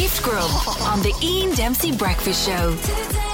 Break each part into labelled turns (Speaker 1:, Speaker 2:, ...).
Speaker 1: Gift Grub on the Ian Dempsey Breakfast Show.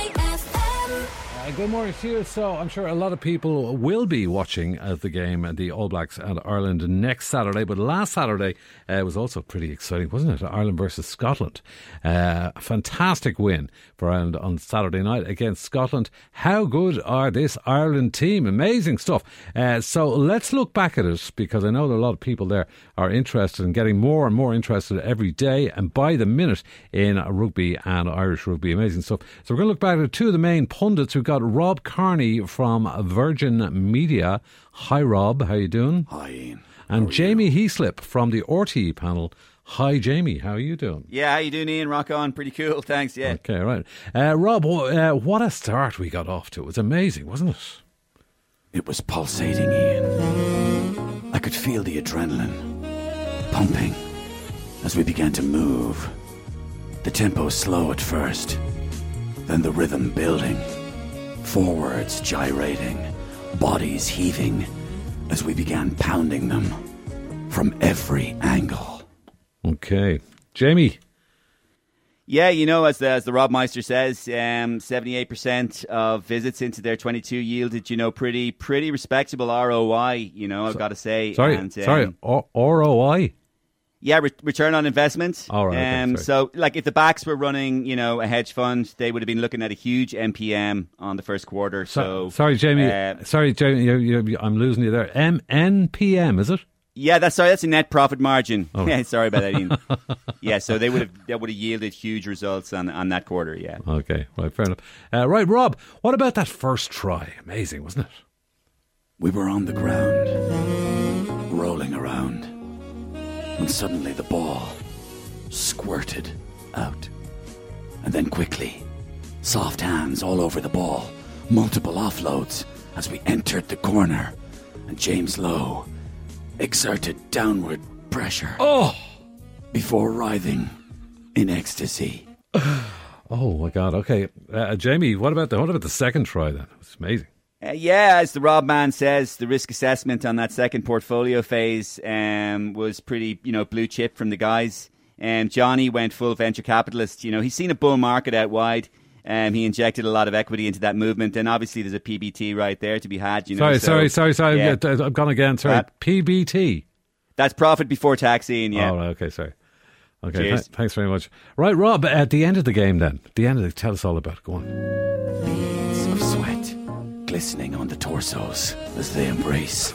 Speaker 2: Uh, good morning to you. So, I'm sure a lot of people will be watching uh, the game, the All Blacks and Ireland next Saturday. But last Saturday uh, was also pretty exciting, wasn't it? Ireland versus Scotland. Uh, a fantastic win for Ireland on Saturday night against Scotland. How good are this Ireland team? Amazing stuff. Uh, so, let's look back at it because I know that a lot of people there are interested in getting more and more interested every day and by the minute in rugby and Irish rugby. Amazing stuff. So, we're going to look back at two of the main pundits. We've got Rob Kearney from Virgin Media. Hi, Rob. How you doing?
Speaker 3: Hi, Ian.
Speaker 2: And Jamie Heaslip from the RTE panel. Hi, Jamie. How are you doing?
Speaker 3: Yeah, how you doing, Ian? Rock on. Pretty cool. Thanks. Yeah.
Speaker 2: Okay, right. Uh, Rob, uh, what a start we got off to. It was amazing, wasn't it?
Speaker 4: It was pulsating, Ian. I could feel the adrenaline pumping as we began to move. The tempo slow at first, then the rhythm building. Forwards gyrating, bodies heaving as we began pounding them from every angle.
Speaker 2: Okay. Jamie.
Speaker 3: Yeah, you know, as the, as the Rob Meister says, um, 78% of visits into their 22 yielded, you know, pretty pretty respectable ROI, you know, I've got to say.
Speaker 2: Sorry,
Speaker 3: And, um,
Speaker 2: sorry. O- ROI?
Speaker 3: Yeah, re- return on investment.
Speaker 2: All right, okay,
Speaker 3: um,
Speaker 2: sorry.
Speaker 3: so, like, if the backs were running, you know, a hedge fund, they would have been looking at a huge MPM on the first quarter. So,
Speaker 2: So, sorry, Jamie.
Speaker 3: uh,
Speaker 2: sorry, Jamie. You, you, I'm losing you there. M N P M is it?
Speaker 3: yeah, that's sorry. That's a net profit margin.
Speaker 2: Oh.
Speaker 3: Yeah, sorry about that. Ian. yeah, so they would have that would have yielded huge results on on that quarter. Yeah.
Speaker 2: Okay, right, fair enough. Uh, right, Rob, what about that first try? Amazing, wasn't it?
Speaker 4: We were on the ground, rolling around, when suddenly the ball squirted out. And then quickly, soft hands all over the ball, multiple offloads as we entered the corner, and James Lowe exerted downward pressure.
Speaker 2: Oh!
Speaker 4: Before writhing in ecstasy.
Speaker 2: Oh my God. Okay, uh, Jamie, what about the what about the second try then? It was amazing.
Speaker 3: Uh, yeah, as the Rob man says, the risk assessment on that second portfolio phase um, was pretty, you know, blue chip from the guys. Um, Johnny went full venture capitalist. You know, he's seen a bull market out wide. Um, he injected a lot of equity into that movement, and obviously there's a PBT right there to be had. You know,
Speaker 2: Sorry,
Speaker 3: so,
Speaker 2: sorry, sorry, sorry.
Speaker 3: yeah.
Speaker 2: I've gone again. Sorry. PBT.
Speaker 3: That's profit before taxing. Yeah.
Speaker 2: Oh, okay, sorry. Okay, th- thanks very much. Right, Rob, at the end of the game then, the end of the, tell us all about it. Go on.
Speaker 4: Glistening on the torsos as they embrace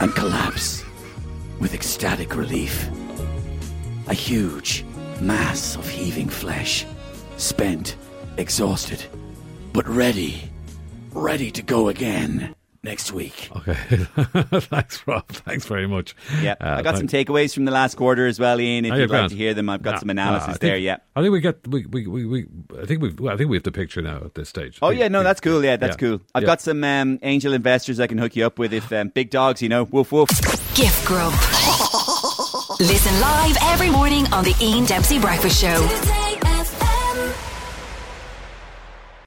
Speaker 4: and collapse with ecstatic relief. A huge mass of heaving flesh, spent, exhausted, but ready, ready to go again next week.
Speaker 2: Okay. thanks, Rob. Thanks very much.
Speaker 3: Yeah,
Speaker 2: Uh,
Speaker 3: I got some takeaways from the last quarter as well, Ian. If
Speaker 2: Oh,
Speaker 3: you'd
Speaker 2: you're
Speaker 3: like to hear them, I've got
Speaker 2: Nah,
Speaker 3: some analysis
Speaker 2: I think-
Speaker 3: there. Yeah.
Speaker 2: I think we get we we, we, we I think we I think we have the picture now at this stage.
Speaker 3: Oh
Speaker 2: think-
Speaker 3: yeah, no,
Speaker 2: think-
Speaker 3: that's cool. Yeah, that's
Speaker 2: yeah,
Speaker 3: cool. I've
Speaker 2: yeah.
Speaker 3: got some um, angel investors I can hook you up with if um, big dogs, you know, woof woof.
Speaker 1: Gift Grub. Listen live every morning on the Ian Dempsey Breakfast Show.